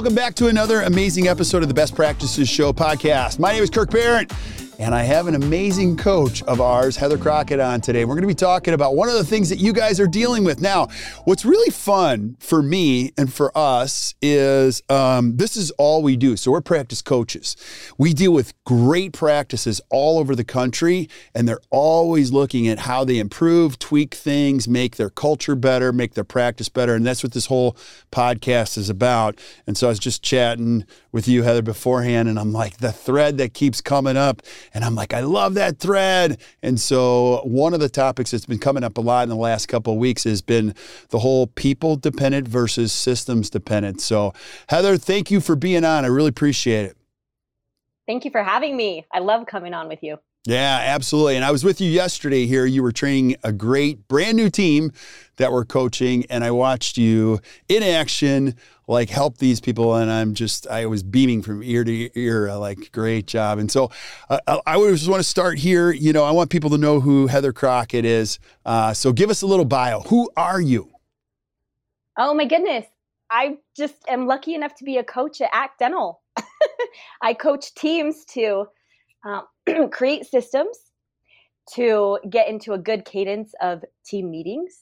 Welcome back to another amazing episode of the Best Practices Show podcast. My name is Kirk Behrendt, and I have an amazing coach of ours, Heather Crockett, on today. We're going to be talking about one of the things that you guys are dealing with. Now, what's really fun for me and for us is um, this is all we do. So, we're practice coaches. We deal with great practices all over the country, and they're always looking at how they improve, tweak things, make their culture better, make their practice better. And that's what this whole podcast is about. And so, I was just chatting with you, Heather, beforehand, and I'm like, the thread that keeps coming up and I'm like, I love that thread. And so one of the topics that's been coming up a lot in the last couple of weeks has been the whole people dependent versus systems dependent. So Heather, thank you for being on. I really appreciate it. Thank you for having me. I love coming on with you. Yeah, absolutely. And I was with you yesterday here. You were training a great brand new team that were coaching, and I watched you in action, like help these people. And I'm just, I was beaming from ear to ear, like, great job. And so uh, I just want to start here. You know, I want people to know who Heather Crockett is. Uh, so give us a little bio. Who are you? Oh, my goodness. I just am lucky enough to be a coach at Act Dental. I coach teams to um, create systems to get into a good cadence of team meetings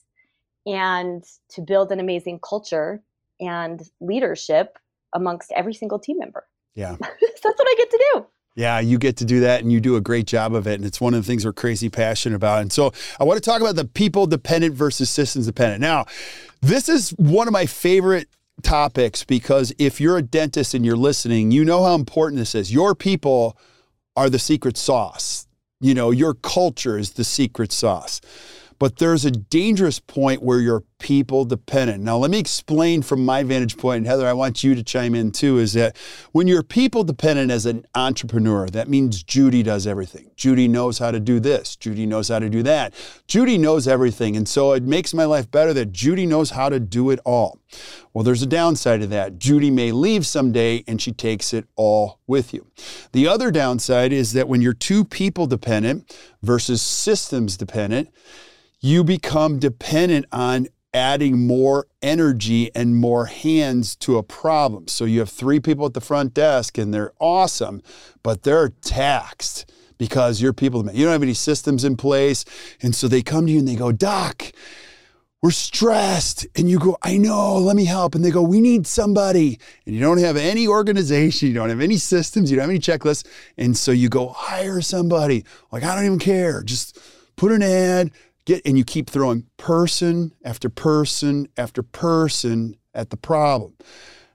and to build an amazing culture and leadership amongst every single team member. Yeah. so that's what I get to do. Yeah, you get to do that and you do a great job of it. And it's one of the things we're crazy passionate about. And so I want to talk about the people dependent versus systems dependent. Now, this is one of my favorite topics because if you're a dentist and you're listening, you know how important this is. Your people are the secret sauce. You know, your culture is the secret sauce. But there's a dangerous point where you're people dependent. Now, let me explain from my vantage point, and Heather, I want you to chime in too, is that when you're people dependent as an entrepreneur, that means Judy does everything. Judy knows how to do this. Judy knows how to do that. Judy knows everything. And so it makes my life better that Judy knows how to do it all. Well, there's a downside to that. Judy may leave someday and she takes it all with you. The other downside is that when you're too people dependent versus systems dependent, you become dependent on adding more energy and more hands to a problem. So you have three people at the front desk and they're awesome, but they're taxed because you're people, you don't have any systems in place. And so they come to you and they go, Doc, we're stressed. And you go, I know, let me help. And they go, we need somebody. And you don't have any organization, you don't have any systems, you don't have any checklists. And so you go, hire somebody. Like, I don't even care. Just put an ad, get, and you keep throwing person after person after person at the problem.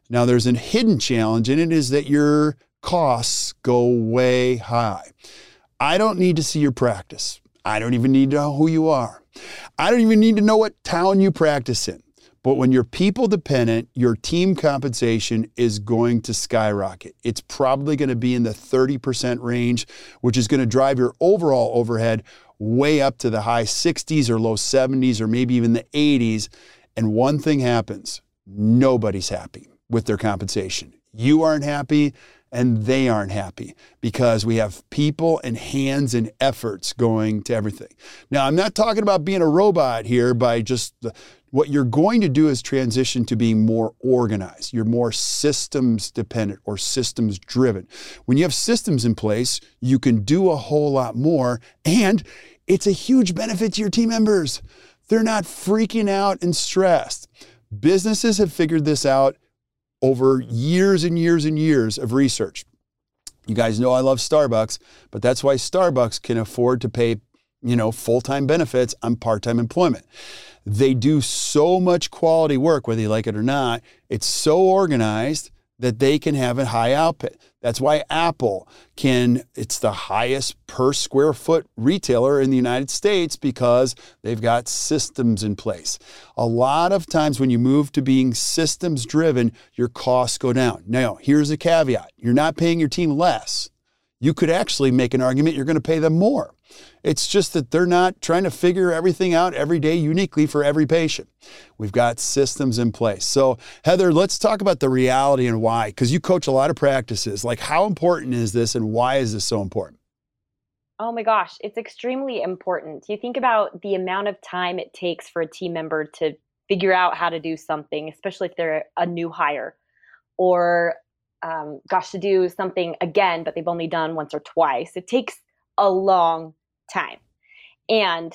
Now, there's a hidden challenge, and it is that your costs go way high. I don't need to see your practice. I don't even need to know who you are. I don't even need to know what town you practice in. But when you're people dependent, your team compensation is going to skyrocket. It's probably going to be in the 30% range, which is going to drive your overall overhead way up to the high 60s or low 70s or maybe even the 80s. And one thing happens nobody's happy with their compensation. You aren't happy and they aren't happy because we have people and hands and efforts going to everything. Now, I'm not talking about being a robot here by just what you're going to do is transition to being more organized. You're more systems dependent or systems driven. When you have systems in place, you can do a whole lot more and it's a huge benefit to your team members. They're not freaking out and stressed. Businesses have figured this out over years and years and years of research. You guys know I love Starbucks, but that's why Starbucks can afford to pay, you know, full-time benefits on part-time employment. They do so much quality work whether you like it or not. It's so organized that they can have a high output. That's why Apple can, it's the highest per square foot retailer in the United States because they've got systems in place. A lot of times when you move to being systems driven, your costs go down. Now, here's a caveat you're not paying your team less. You could actually make an argument you're going to pay them more. It's just that they're not trying to figure everything out every day uniquely for every patient. We've got systems in place. So, Heather, let's talk about the reality and why, because you coach a lot of practices. Like, how important is this and why is this so important? Oh my gosh, it's extremely important. You think about the amount of time it takes for a team member to figure out how to do something, especially if they're a new hire, or um, gosh, to do something again, but they've only done once or twice. It takes a long time. And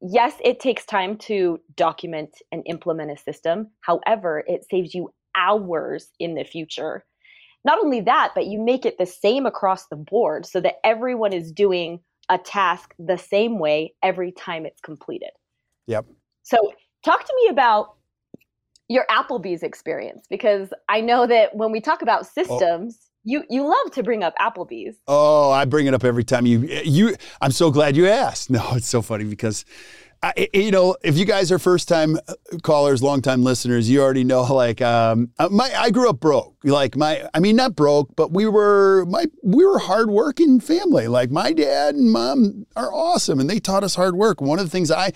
yes, it takes time to document and implement a system. However, it saves you hours in the future. Not only that, but you make it the same across the board so that everyone is doing a task the same way every time it's completed. Yep. So, talk to me about your Applebee's experience because I know that when we talk about systems, oh you you love to bring up Applebee's. Oh, I bring it up every time you you. I'm so glad you asked. No, it's so funny because. I, you know, if you guys are first time callers, long time listeners, you already know. Like, um, uh, my I grew up broke. Like my, I mean, not broke, but we were my we were hardworking family. Like my dad and mom are awesome, and they taught us hard work. One of the things I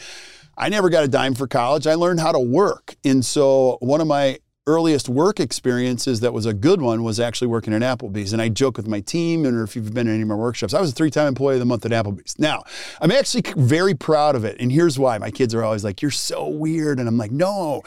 I never got a dime for college. I learned how to work, and so one of my earliest work experiences that was a good one was actually working at Applebee's. And I joke with my team, and if you've been in any of my workshops, I was a three time employee of the month at Applebee's. Now, I'm actually very proud of it. And here's why my kids are always like, You're so weird. And I'm like, No,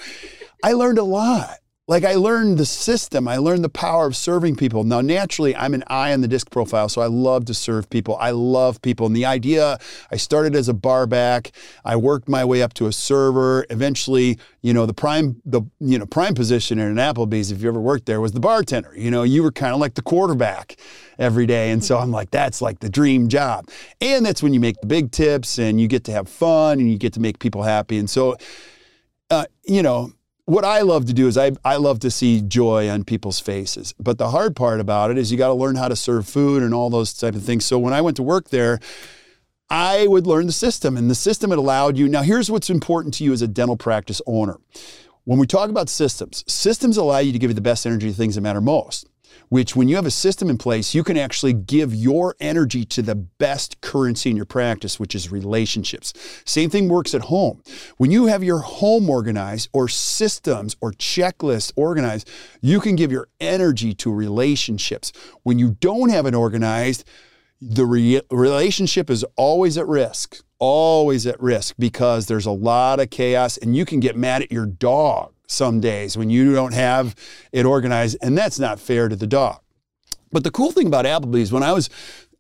I learned a lot like I learned the system, I learned the power of serving people. Now, naturally, I'm an I on the disc profile, so I love to serve people. I love people. And the idea, I started as a bar back, I worked my way up to a server. Eventually, you know, the prime, the you know, prime position in an Applebee's, if you ever worked there, was the bartender. You know, you were kind of like the quarterback every day. And so I'm like, that's like the dream job. And that's when you make the big tips and you get to have fun and you get to make people happy. And so, uh, you know, what I love to do is I, I love to see joy on people's faces. But the hard part about it is you got to learn how to serve food and all those type of things. So when I went to work there, I would learn the system, and the system had allowed you. Now, here's what's important to you as a dental practice owner. When we talk about systems, systems allow you to give you the best energy to things that matter most which when you have a system in place, you can actually give your energy to the best currency in your practice, which is relationships. Same thing works at home. When you have your home organized or systems or checklists organized, you can give your energy to relationships. When you don't have it organized, the re- relationship is always at risk, always at risk because there's a lot of chaos and you can get mad at your dog some days when you don't have it organized, and that's not fair to the dog. But the cool thing about Applebee's, when I was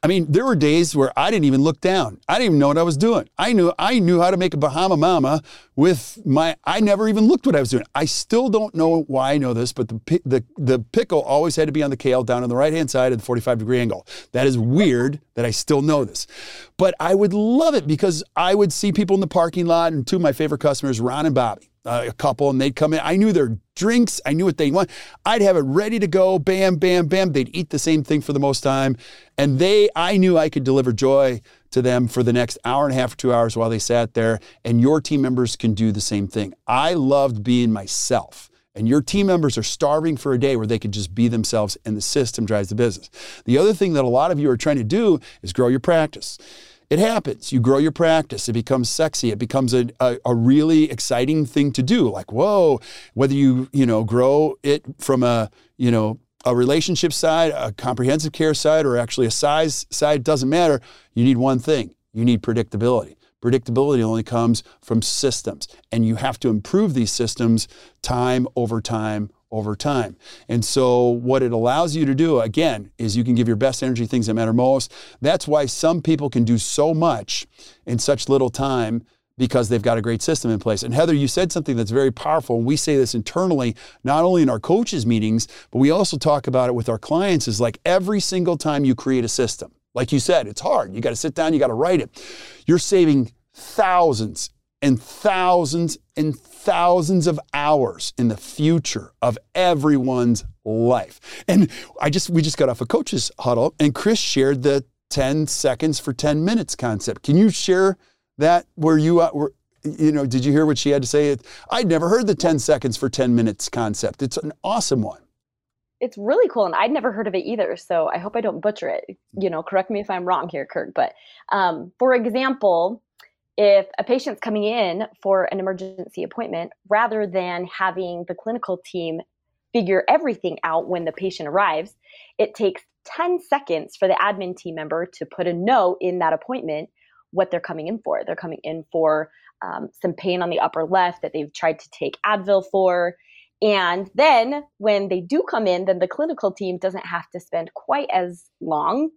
I mean, there were days where I didn't even look down. I didn't even know what I was doing. I knew I knew how to make a Bahama Mama with my. I never even looked what I was doing. I still don't know why I know this, but the the the pickle always had to be on the kale down on the right hand side of the 45 degree angle. That is weird that I still know this, but I would love it because I would see people in the parking lot, and two of my favorite customers, Ron and Bobby uh, a couple and they'd come in. I knew their drinks. I knew what they want. I'd have it ready to go. Bam, bam, bam. They'd eat the same thing for the most time. And they, I knew I could deliver joy to them for the next hour and a half or two hours while they sat there. And your team members can do the same thing. I loved being myself. And your team members are starving for a day where they could just be themselves and the system drives the business. The other thing that a lot of you are trying to do is grow your practice. It happens. You grow your practice. It becomes sexy. It becomes a, a, a, really exciting thing to do. Like, whoa, whether you, you know, grow it from a, you know, a relationship side, a comprehensive care side, or actually a size side, doesn't matter. You need one thing you need predictability. Predictability only comes from systems, and you have to improve these systems time over time over time. And so, what it allows you to do, again, is you can give your best energy things that matter most. That's why some people can do so much in such little time because they've got a great system in place. And Heather, you said something that's very powerful. And we say this internally, not only in our coaches' meetings, but we also talk about it with our clients is like every single time you create a system, like you said, it's hard. You got to sit down, you got to write it. You're saving thousands and thousands and thousands of hours in the future of everyone's life. And I just we just got off a coaches huddle and Chris shared the 10 seconds for 10 minutes concept. Can you share that where you uh, were you know, did you hear what she had to say? I'd never heard the 10 seconds for 10 minutes concept. It's an awesome one. It's really cool, and I'd never heard of it either. So I hope I don't butcher it. You know, correct me if I'm wrong here, Kirk. But um, for example, if a patient's coming in for an emergency appointment, rather than having the clinical team figure everything out when the patient arrives, it takes 10 seconds for the admin team member to put a note in that appointment what they're coming in for. They're coming in for um, some pain on the upper left that they've tried to take Advil for. And then when they do come in, then the clinical team doesn't have to spend quite as long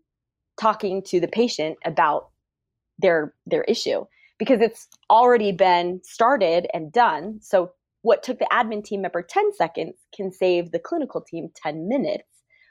talking to the patient about their their issue because it's already been started and done. So what took the admin team member 10 seconds can save the clinical team 10 minutes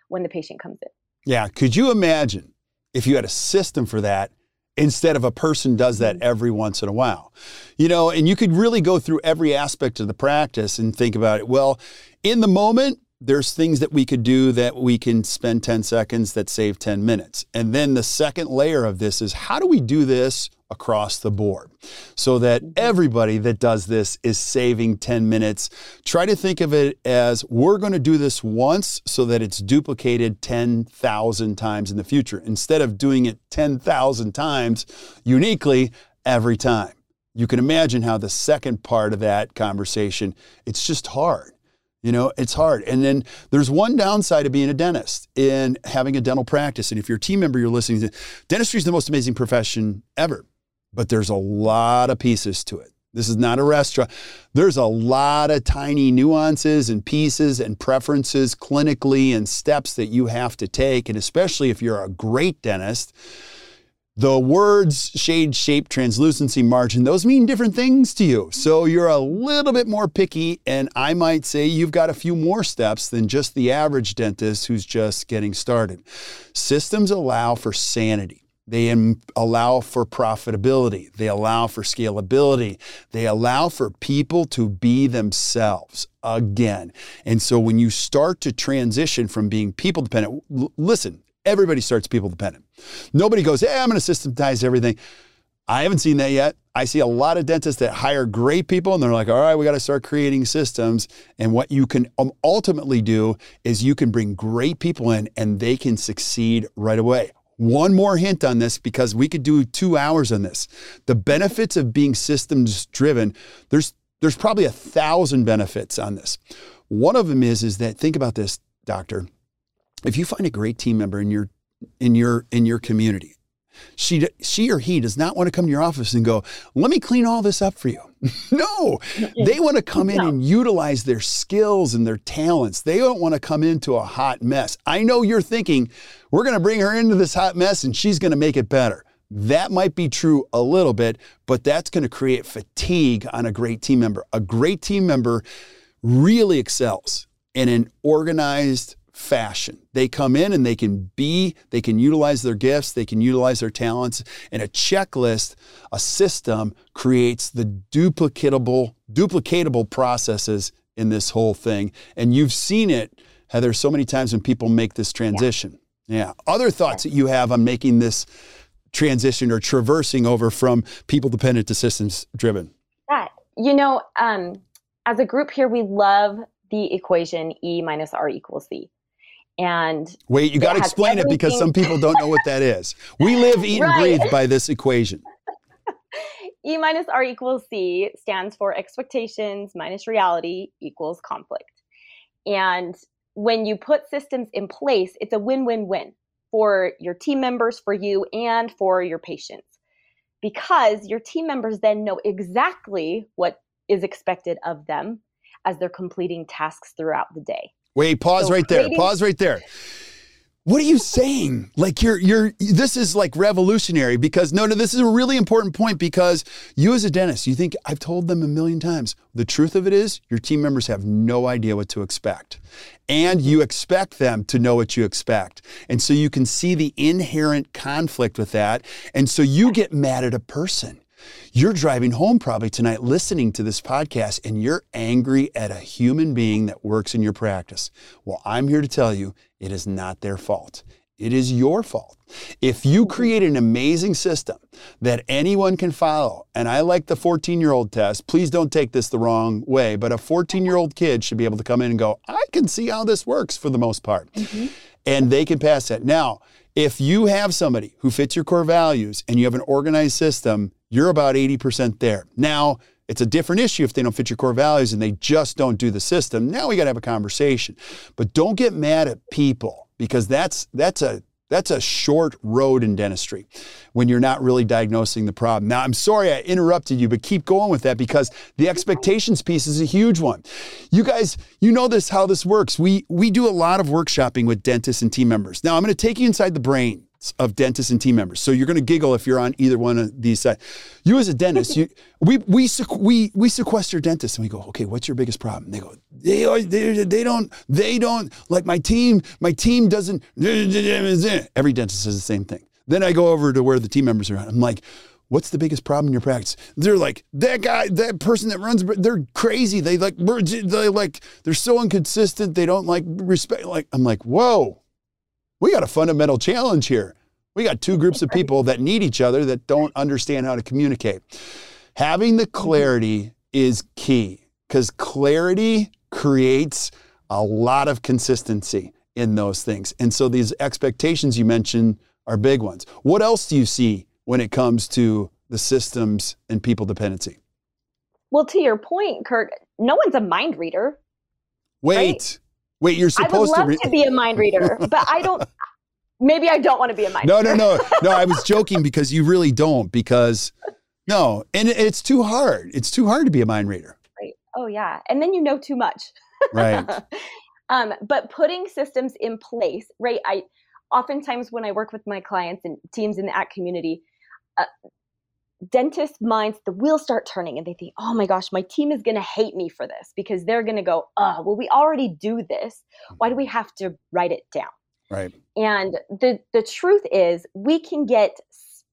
when the patient comes in. Yeah, could you imagine if you had a system for that instead of a person does that mm-hmm. every once in a while. You know, and you could really go through every aspect of the practice and think about it. Well, in the moment, there's things that we could do that we can spend 10 seconds that save 10 minutes. And then the second layer of this is how do we do this across the board so that mm-hmm. everybody that does this is saving 10 minutes. Try to think of it as we're going to do this once so that it's duplicated 10,000 times in the future instead of doing it 10,000 times uniquely every time. You can imagine how the second part of that conversation, it's just hard. You know, it's hard. And then there's one downside of being a dentist in having a dental practice. And if you're a team member, you're listening to dentistry is the most amazing profession ever but there's a lot of pieces to it. This is not a restaurant. There's a lot of tiny nuances and pieces and preferences clinically and steps that you have to take. And especially if you're a great dentist, the words shade, shape, translucency, margin, those mean different things to you. So you're a little bit more picky. And I might say you've got a few more steps than just the average dentist who's just getting started. Systems allow for sanity. They allow for profitability. They allow for scalability. They allow for people to be themselves again. And so when you start to transition from being people dependent, l- listen, everybody starts people dependent. Nobody goes, hey, I'm going to systematize everything. I haven't seen that yet. I see a lot of dentists that hire great people and they're like, all right, we got to start creating systems. And what you can um, ultimately do is you can bring great people in and they can succeed right away. One more hint on this because we could do two hours on this. The benefits of being systems driven, there's there's probably a thousand benefits on this. One of them is is that think about this, doctor. If you find a great team member in your in your in your community, she, she or he does not want to come to your office and go, let me clean all this up for you. no, they want to come in no. and utilize their skills and their talents. They don't want to come into a hot mess. I know you're thinking, we're going to bring her into this hot mess and she's going to make it better. That might be true a little bit, but that's going to create fatigue on a great team member. A great team member really excels in an organized, fashion. They come in and they can be, they can utilize their gifts, they can utilize their talents. And a checklist, a system creates the duplicatable, duplicatable processes in this whole thing. And you've seen it, Heather, so many times when people make this transition. Yeah. Other thoughts that you have on making this transition or traversing over from people dependent to systems driven? That, you know, um, as a group here, we love the equation E minus R equals C. And wait, you got to explain everything. it because some people don't know what that is. We live, eat, right. and breathe by this equation. E minus R equals C stands for expectations minus reality equals conflict. And when you put systems in place, it's a win win win for your team members, for you, and for your patients. Because your team members then know exactly what is expected of them as they're completing tasks throughout the day. Wait, pause So right there. Pause right there. What are you saying? Like you're you're this is like revolutionary because no no this is a really important point because you as a dentist you think I've told them a million times. The truth of it is your team members have no idea what to expect. And you expect them to know what you expect. And so you can see the inherent conflict with that and so you get mad at a person. You're driving home probably tonight listening to this podcast and you're angry at a human being that works in your practice. Well, I'm here to tell you it is not their fault. It is your fault. If you create an amazing system that anyone can follow, and I like the 14 year old test, please don't take this the wrong way, but a 14 year old kid should be able to come in and go, I can see how this works for the most part. Mm-hmm. And they can pass that. Now, if you have somebody who fits your core values and you have an organized system, you're about 80% there. Now, it's a different issue if they don't fit your core values and they just don't do the system. Now we got to have a conversation. But don't get mad at people because that's that's a that's a short road in dentistry when you're not really diagnosing the problem. Now, I'm sorry I interrupted you, but keep going with that because the expectations piece is a huge one. You guys, you know this how this works. We we do a lot of workshopping with dentists and team members. Now, I'm going to take you inside the brain of dentists and team members. So you're going to giggle if you're on either one of these sides. You as a dentist, you, we we we we sequester dentists and we go, okay, what's your biggest problem? They go, they they they don't they don't like my team. My team doesn't. Every dentist says the same thing. Then I go over to where the team members are. I'm like. What's the biggest problem in your practice? They're like that guy, that person that runs. They're crazy. They like, they like, they're so inconsistent. They don't like respect. Like, I'm like, whoa, we got a fundamental challenge here. We got two groups of people that need each other that don't understand how to communicate. Having the mm-hmm. clarity is key because clarity creates a lot of consistency in those things. And so these expectations you mentioned are big ones. What else do you see when it comes to the systems and people dependency? Well, to your point, Kirk, no one's a mind reader. Wait, Right. Wait, you're I would supposed to love to be a mind reader, but I don't. Maybe I don't want to be a mind No, reader. no, no, no. No, I was joking because you really don't. Because no, and it's too hard. It's too hard to be a mind reader, Right. Oh yeah, and then you know too much. right? um, but putting systems in place, right? I oftentimes when I work with my clients and teams in the ACT community, uh, dentist minds the wheels start turning and they think, oh my gosh, my team is going to hate me for this because they're going to go, oh, well, we already do this. Mm. Why do we have to write it down? Right. And the the truth is, we can get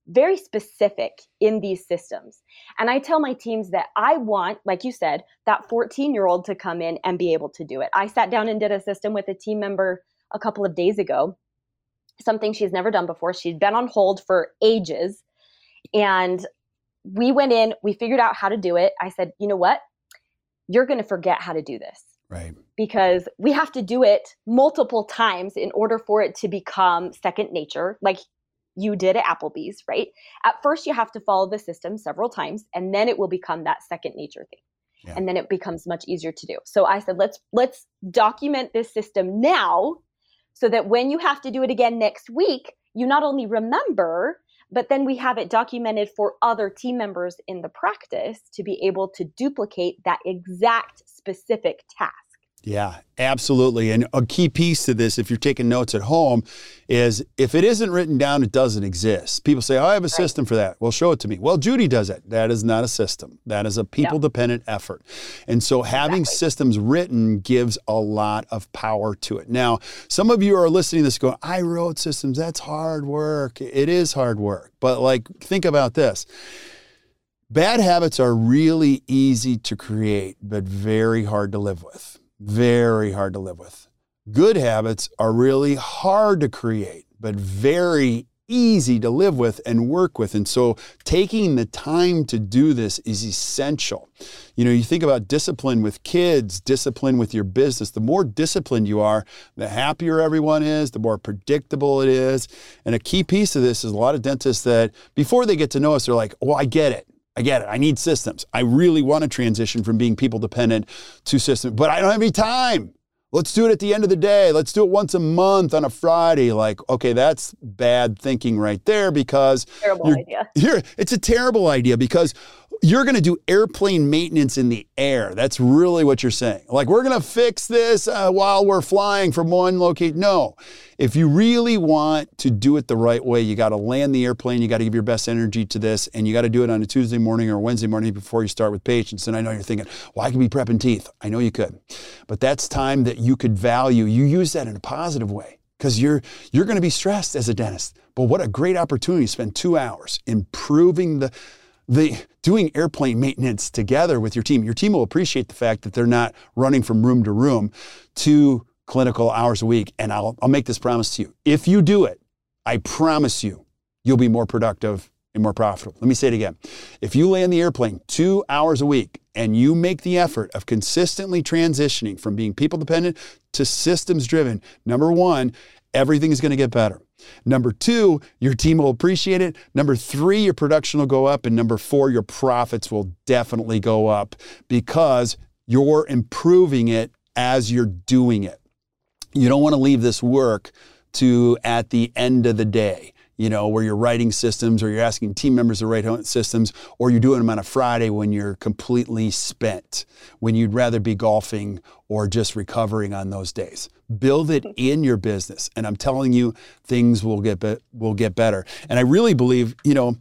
very specific in these systems. And I tell my teams that I want, like you said, that 14 year old to come in and be able to do it. I sat down and did a system with a team member a couple of days ago, something she's never done before. She'd been on hold for ages. And we went in, we figured out how to do it. I said, you know what? You're going to forget how to do this Right. because we have to do it multiple times in order for it to become second nature, like you did at Applebee's, right? At first, you have to follow the system several times, and then it will become that second nature thing. Yeah. And then it becomes much easier to do. So I said, let's let's document this system now, so that when you have to do it again next week, you not only remember, but then we have it documented for other team members in the practice to be able to duplicate that exact specific task. Yeah, absolutely. And a key piece to this, if you're taking notes at home, is if it isn't written down, it doesn't exist. People say, oh, I have a system for that. Well, show it to me. Well, Judy does it. That is not a system, that is a people dependent effort. And so having Exactly. systems written gives a lot of power to it. Now, some of you are listening to this going, I wrote systems. That's hard work. It is hard work. But like, think about this. Bad habits are really easy to create, but very hard to live with. Very hard to live with. Good habits are really hard to create, but very easy to live with and work with. And so taking the time to do this is essential. You know, you think about discipline with kids, discipline with your business. The more disciplined you are, the happier everyone is, the more predictable it is. And a key piece of this is a lot of dentists that before they get to know us, they're like, oh, I get it. I get it. I need systems. I really want to transition from being people dependent to system, but I don't have any time. Let's do it at the end of the day. Let's do it once a month on a Friday. Like, okay, that's bad thinking right there because Terrible you're- idea. Here, it's a terrible idea because you're going to do airplane maintenance in the air. That's really what you're saying. Like, we're going to fix this uh, while we're flying from one location. No. If you really want to do it the right way, you got to land the airplane, you got to give your best energy to this, and you got to do it on a Tuesday morning or Wednesday morning before you start with patients. And I know you're thinking, well, I could be prepping teeth. I know you could. But that's time that you could value. You use that in a positive way because you're you're going to be stressed as a dentist. But what a great opportunity to spend two hours improving the the doing airplane maintenance together with your team. Your team will appreciate the fact that they're not running from room to room two clinical hours a week. And I'll I'll make this promise to you. If you do it, I promise you, you'll be more productive and more profitable. Let me say it again. If you land the airplane two hours a week and you make the effort of consistently transitioning from being people dependent to systems driven, number one, everything is going to get better. Number two, your team will appreciate it. Number three, your production will go up. And number four, your profits will definitely go up because you're improving it as you're doing it. You don't want to leave this work to at the end of the day, you know, where you're writing systems or you're asking team members to write systems or you're doing them on a Friday when you're completely spent, when you'd rather be golfing or just recovering on those days. Build it in your business. And I'm telling you, things will get, be- will get better. And I really believe, you know,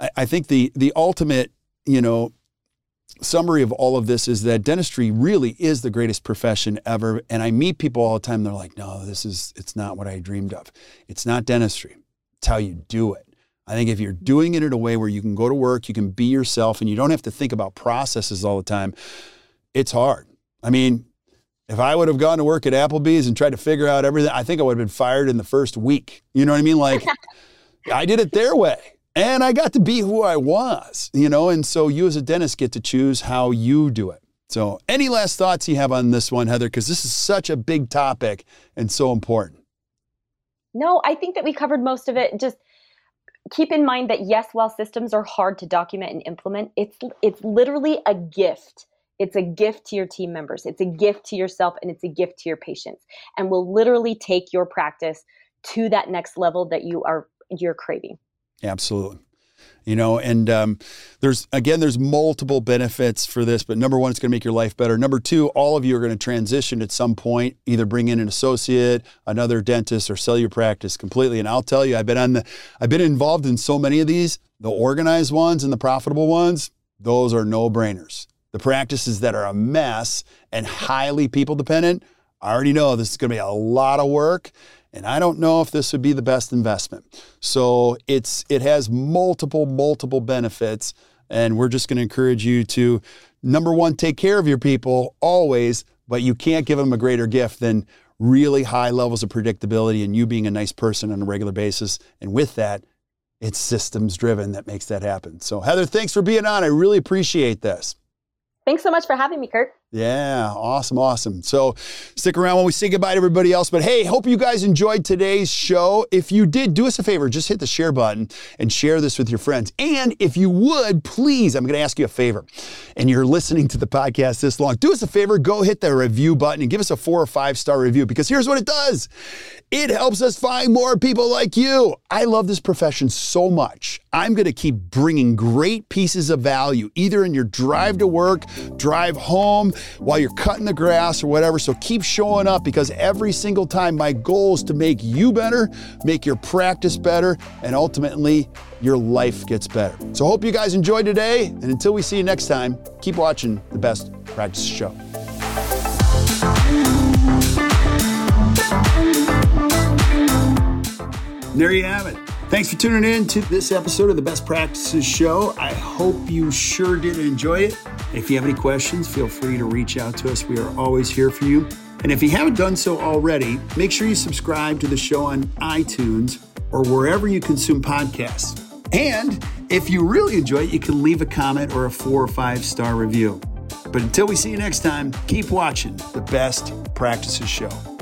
I, I think the, the ultimate, you know, summary of all of this is that dentistry really is the greatest profession ever. And I meet people all the time. They're like, no, this is, it's not what I dreamed of. It's not dentistry. It's how you do it. I think if you're doing it in a way where you can go to work, you can be yourself, and you don't have to think about processes all the time, it's hard. I mean, if I would have gone to work at Applebee's and tried to figure out everything, I think I would have been fired in the first week. You know what I mean? Like, I did it their way and I got to be who I was, you know? And so you as a dentist get to choose how you do it. So, any last thoughts you have on this one, Heather? Because this is such a big topic and so important. No, I think that we covered most of it. Just keep in mind that yes, while systems are hard to document and implement, it's it's literally a gift. It's a gift to your team members. It's a gift to yourself and it's a gift to your patients and will literally take your practice to that next level that you are you're craving. Absolutely. You know, and um, there's again, there's multiple benefits for this, but number one, it's going to make your life better. Number two, all of you are going to transition at some point, either bring in an associate, another dentist, or sell your practice completely. And I'll tell you, I've been on the, I've been involved in so many of these. The organized ones and the profitable ones, those are no brainers. The practices that are a mess and highly people dependent, I already know this is going to be a lot of work and I don't know if this would be the best investment. So it's it has multiple multiple benefits and we're just going to encourage you to number 1 take care of your people always, but you can't give them a greater gift than really high levels of predictability and you being a nice person on a regular basis and with that it's systems driven that makes that happen. So Heather, thanks for being on. I really appreciate this. Thanks so much for having me, Kirk. Yeah, awesome, awesome. So stick around when we say goodbye to everybody else. But hey, hope you guys enjoyed today's show. If you did, do us a favor, just hit the share button and share this with your friends. And if you would, please, I'm going to ask you a favor. And you're listening to the podcast this long, do us a favor, go hit the review button and give us a four or five star review because here's what it does it helps us find more people like you. I love this profession so much. I'm going to keep bringing great pieces of value, either in your drive to work, drive home, while you're cutting the grass or whatever. So keep showing up because every single time my goal is to make you better, make your practice better, and ultimately your life gets better. So hope you guys enjoyed today. And until we see you next time, keep watching the best practice show. There you have it. Thanks for tuning in to this episode of the Best Practices Show. I hope you sure did enjoy it. If you have any questions, feel free to reach out to us. We are always here for you. And if you haven't done so already, make sure you subscribe to the show on iTunes or wherever you consume podcasts. And if you really enjoy it, you can leave a comment or a four or five star review. But until we see you next time, keep watching the Best Practices Show.